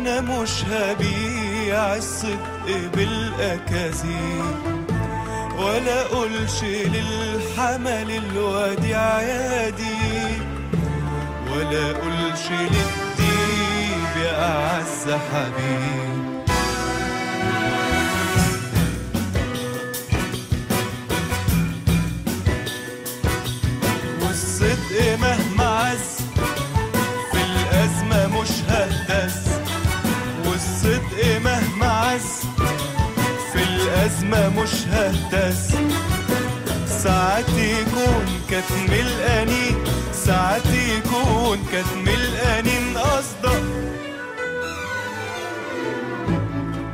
أنا مش هبيع الصدق بالأكاذيب ولا أقولش للحمل الوديع يا دي ولا أقولش للديب يا اعز حبيب. مش ههتز ساعات يكون كتم الأنين ساعات يكون كتم الأنين أصدق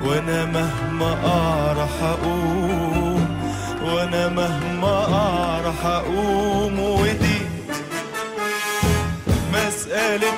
وأنا مهما أعرف أقوم وأنا مهما أعرف أقوم. ودي مسألة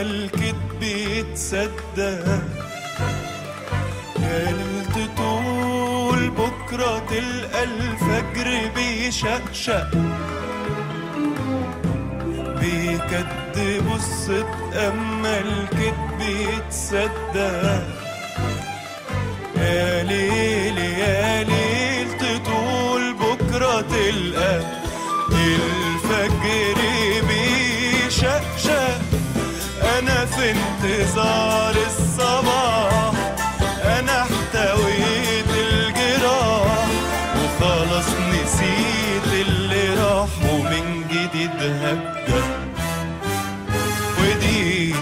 الكذب يتصدق قالت طول بكرة تلقى الفجر بيشقشق. بيكدبوا الصدق أما الكذب يتصدق يا ليل يا ليل تطول بكرة تلقى الفجر في انتظار الصباح. أنا احتويت الجراح وخلاص نسيت اللي راح ومن جديد هبدأ. ودي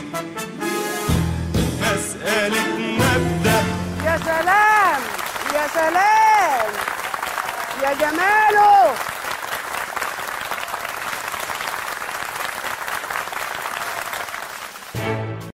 مسألة مبدأ. يا سلام! يا سلام! يا جماله!